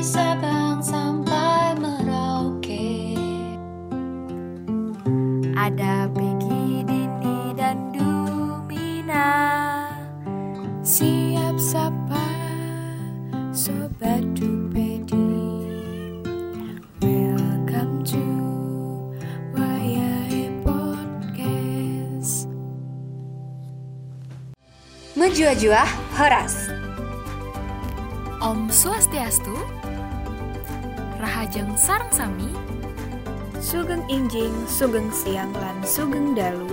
Sabang sampai Merauke. Ada Peggy, Dini, dan Dumina Siap sapa Sobat Dupedi Welcome to Wayai Podcast. Menjua-jua Horas. Om Swastiastu Rahajeng Sarang Sami Sugeng Injing, Sugeng Siang, lan Sugeng Dalu.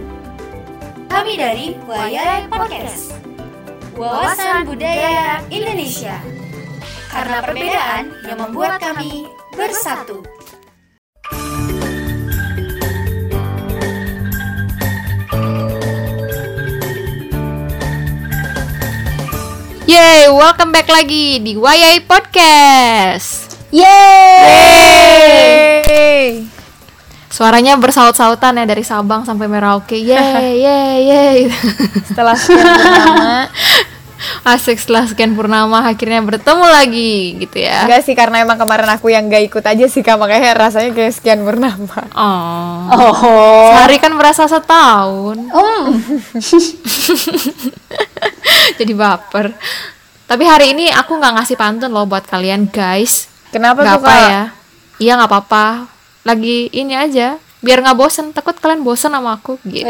Kami dari Wayai Podcast Wawasan Budaya Indonesia Karena perbedaan yang membuat kami bersatu Yeay, welcome back lagi di Wayai Podcast. Yeay! Suaranya bersaut-sautan ya dari Sabang sampai Merauke. Yeay, yeay, yeay. Setelah sekian lama, Asik setelah sekian purnama akhirnya bertemu lagi gitu ya. enggak sih karena emang kemarin aku yang gak ikut aja sih kak makanya rasanya kayak sekian purnama. Oh. Oh Sehari kan berasa setahun. Jadi baper. Tapi hari ini aku nggak ngasih pantun loh buat kalian guys. Kenapa Nggak tuh apa kak? ya? Iya nggak apa-apa. Lagi ini aja. Biar nggak bosen. Takut kalian bosen sama aku gitu.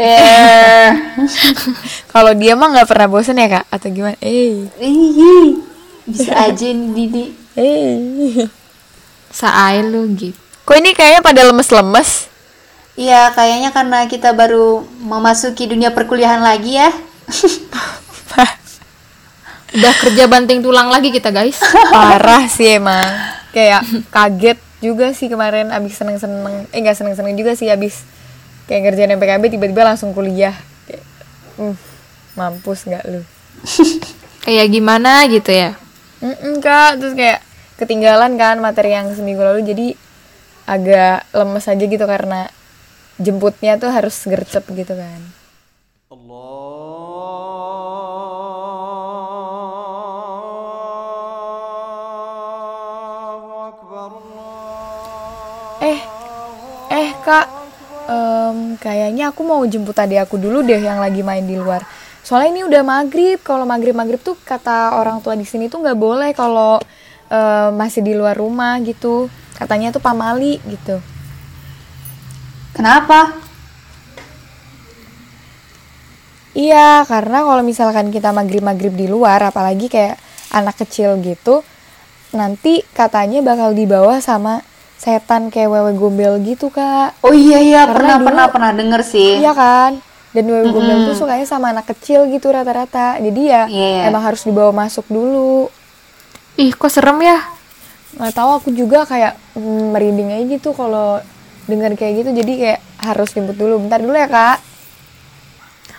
Kalau dia mah nggak pernah bosen ya kak? Atau gimana? Eh, Bisa aja nih Didi eh. Saai lu gitu. Kok ini kayaknya pada lemes-lemes? Iya kayaknya karena kita baru memasuki dunia perkuliahan lagi ya Udah kerja banting tulang lagi kita guys. Parah sih emang. Kayak kaget juga sih kemarin abis seneng-seneng. Eh nggak seneng-seneng juga sih abis kayak ngerjain MPKB tiba-tiba langsung kuliah. Kayak, uh, mampus nggak lu? Kayak gimana gitu ya. Mm kak, terus kayak ketinggalan kan materi yang seminggu lalu jadi agak lemes aja gitu karena jemputnya tuh harus gercep gitu kan. Eh, kak, em, kayaknya aku mau jemput adik aku dulu deh yang lagi main di luar. Soalnya ini udah maghrib. Kalau maghrib maghrib tuh kata orang tua di sini tuh nggak boleh kalau em, masih di luar rumah gitu. Katanya tuh pamali gitu. Kenapa? Iya, karena kalau misalkan kita maghrib-maghrib di luar, apalagi kayak anak kecil gitu, nanti katanya bakal dibawa sama setan kayak wewe gombel gitu, Kak. Oh iya iya Karena pernah dulu- pernah pernah denger sih Iya kan? Dan wewe gombel tuh sukanya sama anak kecil gitu rata-rata. Jadi ya Iya, iya. emang harus dibawa masuk dulu. Ih, kok serem ya? Nggak tahu aku juga kayak mm, merinding aja gitu kalau dengar kayak gitu. Jadi kayak harus jemput dulu. Bentar dulu ya, Kak.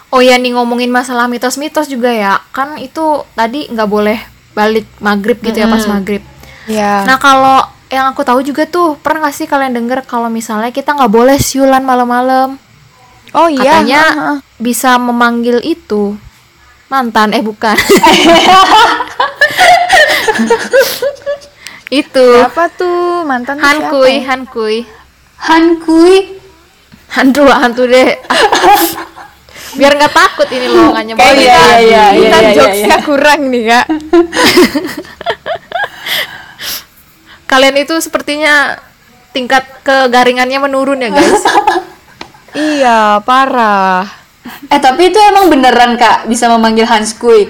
Oh ya nih ngomongin masalah mitos-mitos juga ya. Kan itu tadi nggak boleh balik maghrib gitu ya pas maghrib. Iya. Nah kalau yang aku tahu juga tuh pernah gak sih kalian denger kalau misalnya kita nggak boleh siulan malam-malam. oh iya. Katanya heeh. bisa memanggil itu mantan eh bukan. itu Apa tuh mantan tuh siapa Hankui, ya? Hankui. Hankui Hantu hantu deh. Biar nggak takut ini loh nggak nyebarin Iya, iya, tadi. iya, iya. Kita jokesnya kurang nih kak. Kalian itu sepertinya tingkat kegaringannya menurun ya guys. iya parah. Eh tapi itu emang beneran kak bisa memanggil Hanskui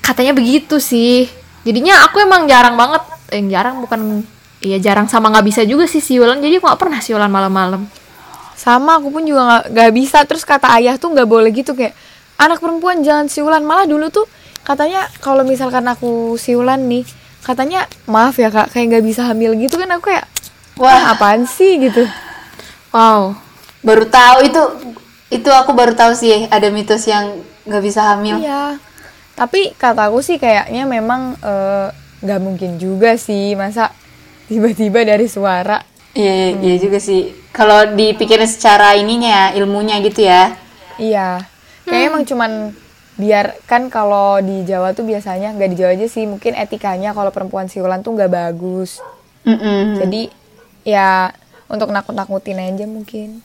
Katanya begitu sih. Jadinya aku emang jarang banget, eh jarang bukan Iya jarang sama nggak bisa juga sih siulan. Jadi aku nggak pernah siulan malam-malam. Sama aku pun juga nggak nggak bisa. Terus kata ayah tuh nggak boleh gitu kayak anak perempuan jangan siulan. Malah dulu tuh katanya kalau misalkan aku siulan nih katanya maaf ya kak kayak nggak bisa hamil gitu kan aku kayak wah apaan sih gitu. Wow. baru tahu itu itu aku baru tahu sih ada mitos yang nggak bisa hamil Iya. Tapi kataku sih kayaknya memang eh, nggak mungkin juga sih masa tiba-tiba dari suara. iya iya, iya juga sih kalau dipikirin secara ininya ya ilmunya gitu ya Iya. Kayaknya emang cuman biar kan kalau di Jawa tuh biasanya nggak di Jawa aja sih mungkin etikanya kalau perempuan siulan tuh nggak bagus. Mm-mm. Jadi ya untuk nakut-nakutin aja mungkin.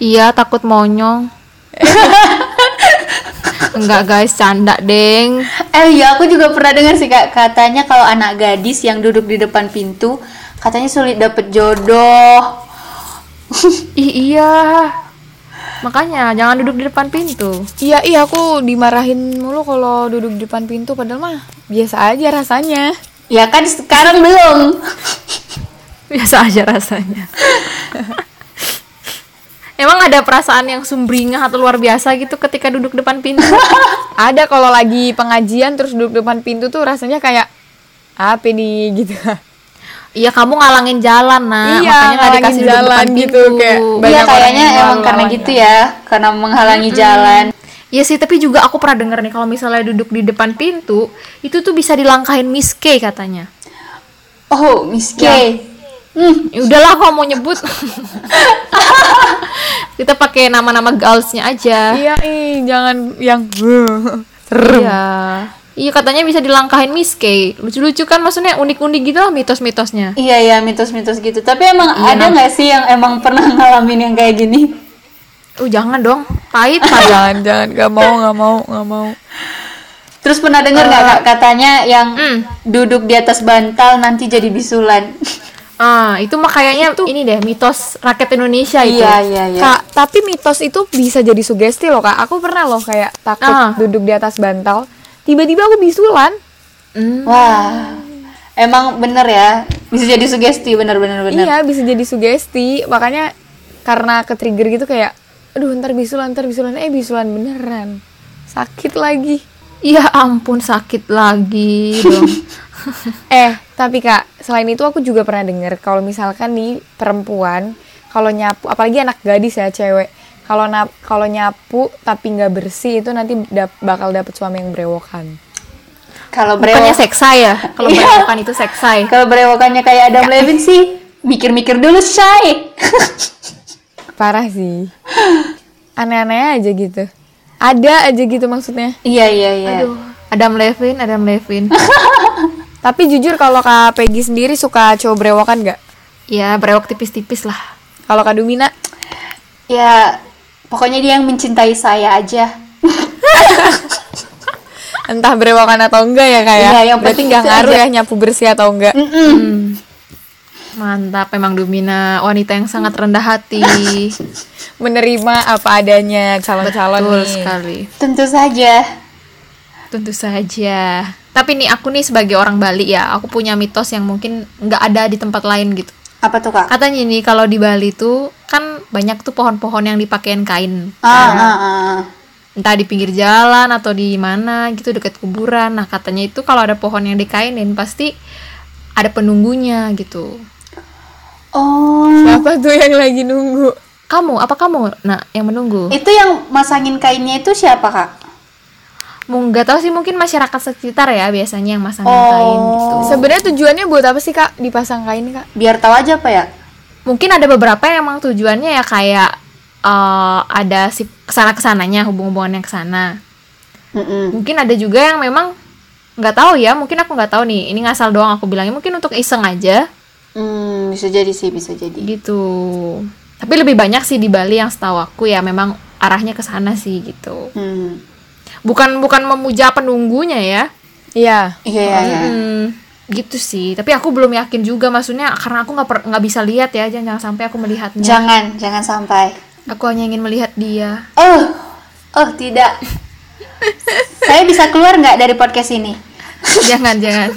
Iya, takut monyong. Enggak guys, canda deng. Eh iya aku juga pernah dengar sih kak katanya kalau anak gadis yang duduk di depan pintu katanya sulit dapet jodoh. Ih, iya. Makanya jangan duduk di depan pintu. Iya iya aku dimarahin mulu kalau duduk di depan pintu padahal mah biasa aja rasanya. Ya kan sekarang belum. Biasa aja rasanya. Emang ada perasaan yang sumringah atau luar biasa gitu ketika duduk depan pintu? Ada kalau lagi pengajian terus duduk depan pintu tuh rasanya kayak apa nih gitu. Iya kamu ngalangin jalan nah Iya, makanya nggak dikasih jalan depan gitu, pintu. kayak Iya kayaknya emang karena gitu ya karena menghalangi jalan. Iya sih tapi juga aku pernah denger nih kalau misalnya duduk di depan pintu itu tuh bisa dilangkahin Miss K katanya. Oh Miss K. Ya udahlah kalau mau nyebut. Kita pakai nama-nama girlsnya aja. iya ih jangan yang Iya. Iya katanya bisa dilangkahin Miss K. Lucu-lucu kan maksudnya unik-unik gitu lah mitos-mitosnya. Iya iya mitos-mitos gitu. Tapi emang ada nggak sih yang emang pernah ngalamin yang kayak gini? Uh jangan dong. Pahit pahit. jangan jangan nggak mau nggak mau nggak mau. Terus pernah dengar nggak kak katanya yang Hmm. duduk di atas bantal nanti jadi bisulan? Ah, itu mah kayaknya ini deh mitos rakyat Indonesia itu. Iya iya iya. Kak, tapi mitos itu bisa jadi sugesti loh kak. Aku pernah loh kayak takut Ah. duduk di atas bantal, tiba-tiba aku bisulan. Hmm. Wah, emang bener ya. Bisa jadi sugesti bener-bener bener. Iya bisa jadi sugesti. Makanya karena ke trigger gitu kayak, aduh ntar bisulan ntar bisulan, eh bisulan beneran, sakit lagi. Ya ampun sakit lagi dong. Eh tapi kak, selain itu aku juga pernah denger kalau misalkan nih perempuan kalau nyapu, apalagi anak gadis ya cewek, kalau nap kalau nyapu tapi nggak bersih itu nanti dap- bakal dapet suami yang berewokan. Kalau Bukannya brewok, seksai ya? Kalau Iya. berewokan itu seksai. kalau berewokannya kayak Adam Levin sih, mikir-mikir dulu shy. Parah sih. Aneh-aneh aja gitu. Ada aja gitu maksudnya. iya iya iya. Aduh, Adam Levin, Adam Levin. Tapi jujur kalau Kak Peggy sendiri suka cowok berewokan nggak? ya berewok tipis-tipis lah. Kalau Kak Dumina? Ya, pokoknya dia yang mencintai saya aja. Entah berewokan atau enggak ya Kak ya? Iya, yang Berarti penting nggak ngaruh aja. ya nyapu bersih atau enggak? Hmm. Mantap, emang Dumina wanita yang sangat rendah hati. Menerima apa adanya calon-calon Betul nih. sekali. Tentu saja. Tentu saja. Tapi nih aku nih sebagai orang Bali ya, aku punya mitos yang mungkin nggak ada di tempat lain gitu. Apa tuh kak? Katanya nih kalau di Bali tuh kan banyak tuh pohon-pohon yang dipakein kain. Ah, ah, ah. Entah di pinggir jalan atau di mana gitu dekat kuburan. Nah, katanya itu kalau ada pohon yang dikainin pasti ada penunggunya gitu. Oh, Siapa tuh yang lagi nunggu? Kamu, apa kamu? Nah, yang menunggu. itu yang masangin kainnya itu siapa kak? Nggak tahu sih mungkin masyarakat sekitar ya biasanya yang masang Oh. kain gitu. Sebenarnya tujuannya buat apa sih Kak dipasang kain Kak? Biar tahu aja apa ya? Mungkin ada beberapa yang emang tujuannya ya kayak eh, ada si ke sana ke sananya hubung-hubungannya ke sana. Mm-mm. Mungkin ada juga yang memang nggak tahu ya. Mungkin aku nggak tahu nih. Ini ngasal doang aku bilangnya. Mungkin untuk iseng aja Hmm, bisa jadi sih, bisa jadi. gitu. Tapi lebih banyak sih di Bali yang setahu aku ya memang arahnya ke sana sih gitu. Hmm. Bukan bukan memuja penunggunya ya. Iya. Iya, iya, iya. Gitu sih. Tapi aku belum yakin juga maksudnya karena aku nggak nggak bisa lihat ya. Jangan, jangan sampai aku melihatnya. Jangan, jangan sampai. Aku hanya ingin melihat dia. Oh, oh tidak. Saya bisa keluar nggak dari podcast ini? jangan jangan.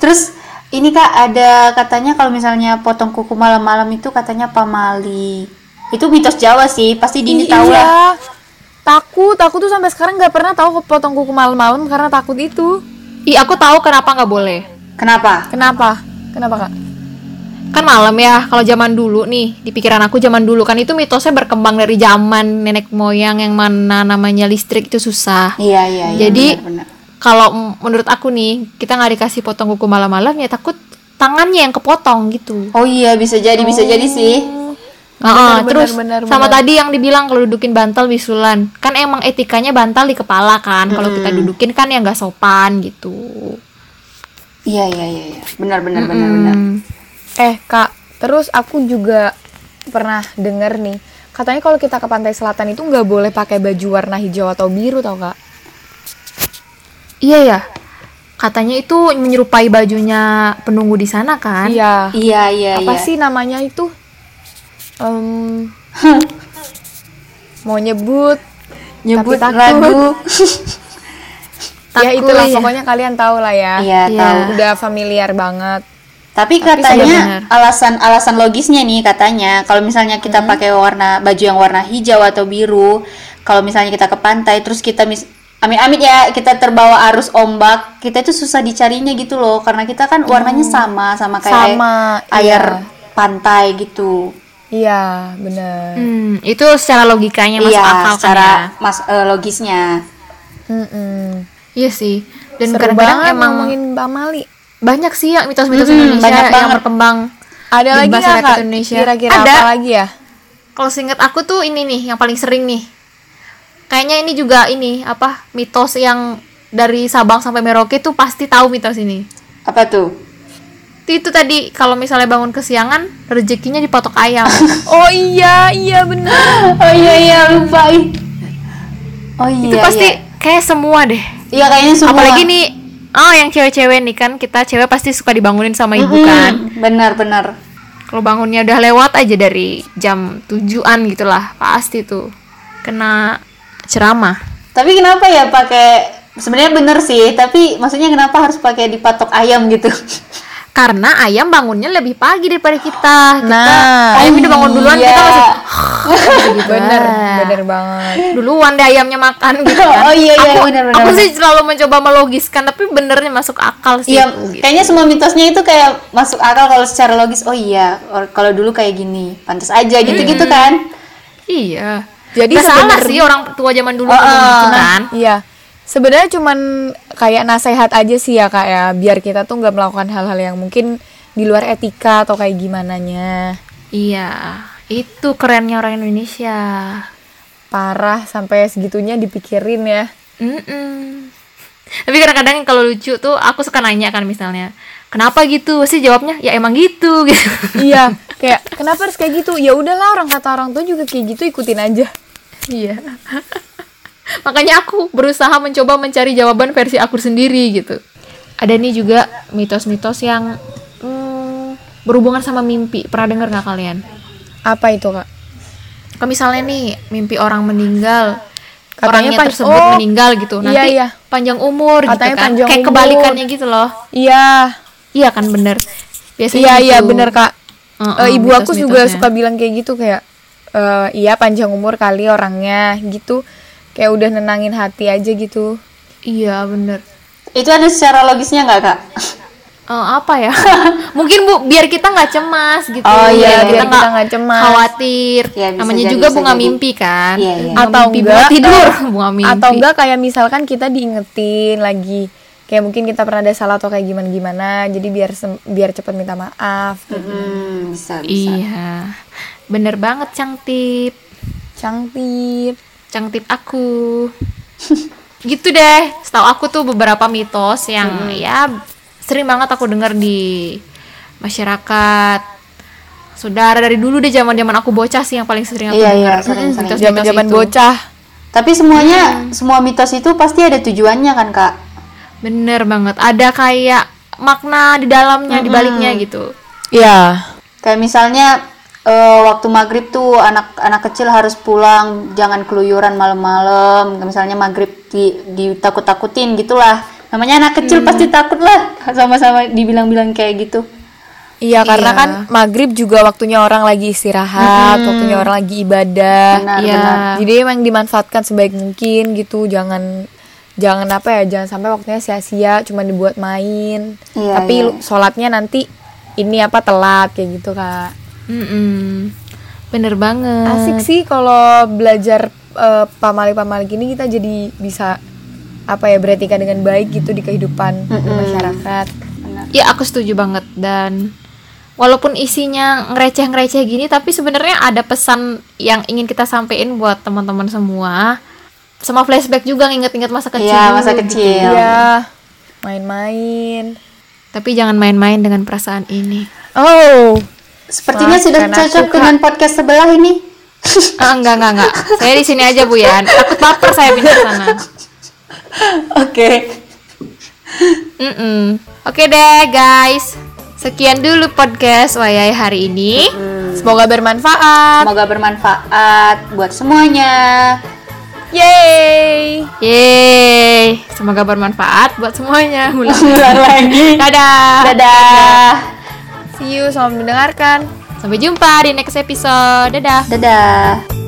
Terus ini kak ada katanya kalau misalnya potong kuku malam-malam itu katanya pamali. Itu mitos Jawa sih, pasti Dini tahu lah. Takut, aku tuh sampai sekarang nggak pernah tahu potong kuku malam-malam karena takut itu. Ih aku tahu kenapa nggak boleh. Kenapa? Kenapa? Kenapa Kak? Kan malam ya. Kalau zaman dulu nih di pikiran aku zaman dulu kan itu mitosnya berkembang dari zaman nenek moyang yang mana namanya listrik itu susah. Iya iya. iya Jadi kalau menurut aku nih kita nggak dikasih potong kuku malam-malam ya takut tangannya yang kepotong gitu. Oh iya bisa jadi bisa jadi sih. Nah, Benar, terus benar, sama benar. tadi yang dibilang kalau dudukin bantal bisulan, kan emang etikanya bantal di kepala kan. Kalau kita dudukin kan ya nggak sopan gitu. Iya iya iya, iya. benar benar benar benar. Hmm. Eh kak, terus aku juga pernah denger nih, katanya kalau kita ke pantai selatan itu nggak boleh pakai baju warna hijau atau biru tau kak? Iya ya. Katanya itu menyerupai bajunya penunggu di sana kan? Iya. Iya iya Apa iya. sih namanya itu? Em, mau nyebut, Nyebut tapi takut. ragu. ya Takut, itulah ya. pokoknya kalian tahu lah ya. Iya Iya. tahu. Udah familiar banget. Tapi katanya alasan alasan logisnya nih katanya kalau misalnya kita pakai warna baju yang warna hijau atau biru, kalau misalnya kita ke pantai terus kita mis amit-amit ya kita terbawa arus ombak, kita itu susah dicarinya gitu loh karena kita kan warnanya sama sama kayak Sama, air iya. pantai gitu. Iya, bener. Hmm, itu secara logikanya masuk iya, akal secara kan ya? mas eh, logisnya. Mm-mm. Iya sih. Dan Seru kadang-kadang emang ngomongin Mbak Mali. banyak sih yang mitos-mitos Mm-mm, Indonesia banyak yang banget. berkembang. Ada lagi nggak masyarakat kak? Indonesia. Kira-kira Ada. apa lagi ya? Kalau seingat aku tuh ini nih yang paling sering nih. Kayaknya ini juga ini apa mitos yang dari Sabang sampai Merauke tuh pasti tahu mitos ini. Apa tuh? Itu, itu tadi kalau misalnya bangun kesiangan rezekinya dipatok ayam. Oh iya, iya bener. Oh iya iya lupa. Oh iya. itu pasti Iya, kayak semua deh. Iya, kayaknya semua. Apalagi nih oh yang cewek-cewek nih kan kita cewek pasti suka dibangunin sama ibu Mm-mm, kan. Benar benar. Kalau bangunnya udah lewat aja dari jam tujuan gitulah pasti tuh kena ceramah. Tapi kenapa ya pakai sebenarnya bener sih, tapi maksudnya kenapa harus pakai dipatok ayam gitu? Karena ayam bangunnya lebih pagi daripada kita. Kita Nah, ayam udah bangun duluan iya. kita masih gitu. bener, Ah. bener banget. Duluan deh ayamnya makan gitu kan. Oh iya, iya, aku, bener, bener, Aku bener. sih selalu mencoba melogiskan tapi benernya masuk akal sih. Iya, itu, gitu. kayaknya semua mitosnya itu kayak masuk akal kalau secara logis. Oh iya, kalau dulu kayak gini, pantas aja gitu-gitu kan? Iya. Jadi Nggak salah sih orang tua zaman dulu Oh, gitu oh. kan. Iya. Sebenarnya cuman kayak nasehat aja sih ya kak ya, biar kita tuh nggak melakukan hal-hal yang mungkin di luar etika atau kayak gimana nya. Iya. Itu kerennya orang Indonesia. Parah sampai segitunya dipikirin ya. Mm-mm. Tapi kadang-kadang kalau lucu tuh aku suka nanya kan misalnya, kenapa gitu? Sih jawabnya ya emang gitu gitu. iya, kayak kenapa harus kayak gitu? Ya udahlah orang kata orang tua juga kayak gitu ikutin aja. Iya. Makanya aku berusaha mencoba mencari jawaban versi aku sendiri gitu. Ada nih juga mitos-mitos yang hmm, berhubungan sama mimpi. Pernah dengar nggak kalian? Apa itu kak? Kalau misalnya nih mimpi orang meninggal, Katanya orangnya pan- tersebut oh, meninggal gitu, iya, nanti iya. panjang umur Katanya gitu kan, panjang kayak umur. kebalikannya gitu loh. Iya, Iya kan bener. Biasanya iya iya gitu. bener kak. Heeh, Eh, ibu aku juga suka bilang kayak gitu kayak eh, iya panjang umur kali orangnya gitu. Kayak udah nenangin hati aja gitu. Iya bener. Itu ada secara logisnya nggak kak? Eh, apa ya? Mungkin bu, biar kita nggak cemas gitu. Oh, iya, biar kita nggak cemas. Khawatir. Iya, bisa Namanya jadi, juga bisa bunga jadi. mimpi kan. Iya, iya. Bunga atau mimpi, enggak tidur, bunga mimpi. atau enggak kayak misalkan kita diingetin lagi kayak mungkin kita pernah ada salah atau kayak gimana gimana jadi biar sem- biar cepet minta maaf Hmm, bisa bisa. Iya. Bener banget Cangtip. cantik Cangtip aku. gitu deh. Setahu aku tuh beberapa mitos yang ya sering banget aku dengar di masyarakat. Saudara dari dulu deh zaman-zaman aku bocah sih yang paling sering aku Iya, iya, dengar. sering-sering. Mitos-mitos zaman zaman itu. bocah Tapi semuanya, semua mitos itu pasti ada tujuannya kan kak? Bener banget. Ada kayak makna di dalamnya, di baliknya gitu. iya Kayak misalnya eh, waktu maghrib tuh anak-anak kecil harus pulang, jangan keluyuran malam-malam. Misalnya maghrib di, ditakut-takutin gitulah. Namanya anak kecil pasti takut lah, sama-sama dibilang-bilang kayak gitu. iya karena Iya. kan maghrib juga waktunya orang lagi istirahat waktunya orang lagi ibadah Benar, Iya. benar. jadi emang dimanfaatkan sebaik mungkin gitu jangan jangan apa ya jangan sampai waktunya sia-sia cuma dibuat main Iya, tapi iya. sholatnya nanti ini apa telat kayak gitu kak Mm-mm. Bener banget. asik sih kalau belajar eh, pamali-pamali gini kita jadi bisa apa ya beretika dengan baik gitu di kehidupan masyarakat Ya aku setuju banget dan walaupun isinya ngereceh-ngereceh gini tapi sebenarnya ada pesan yang ingin kita sampaikan buat teman-teman semua. Sama flashback juga nginget-inget masa kecil. Iya, dulu masa gitu. kecil. Iya, main-main. Tapi jangan main-main dengan perasaan ini. Oh, Sepertinya sudah Maafkan aku, cocok Kak. dengan podcast sebelah ini. Ah, enggak, enggak, enggak. Saya di sini aja, Bu Yan. Takut baper saya pindah sana. Oke. Mm-mm. Oke deh, guys. Sekian dulu podcast Wayai hari ini. semoga bermanfaat. Semoga bermanfaat buat semuanya. Yeay. Yeay, semoga bermanfaat buat semuanya. Ulang. Ulang lagi. Dadah. Dadah. See you, selamat mendengarkan. Sampai jumpa di next episode. Dadah. Dadah.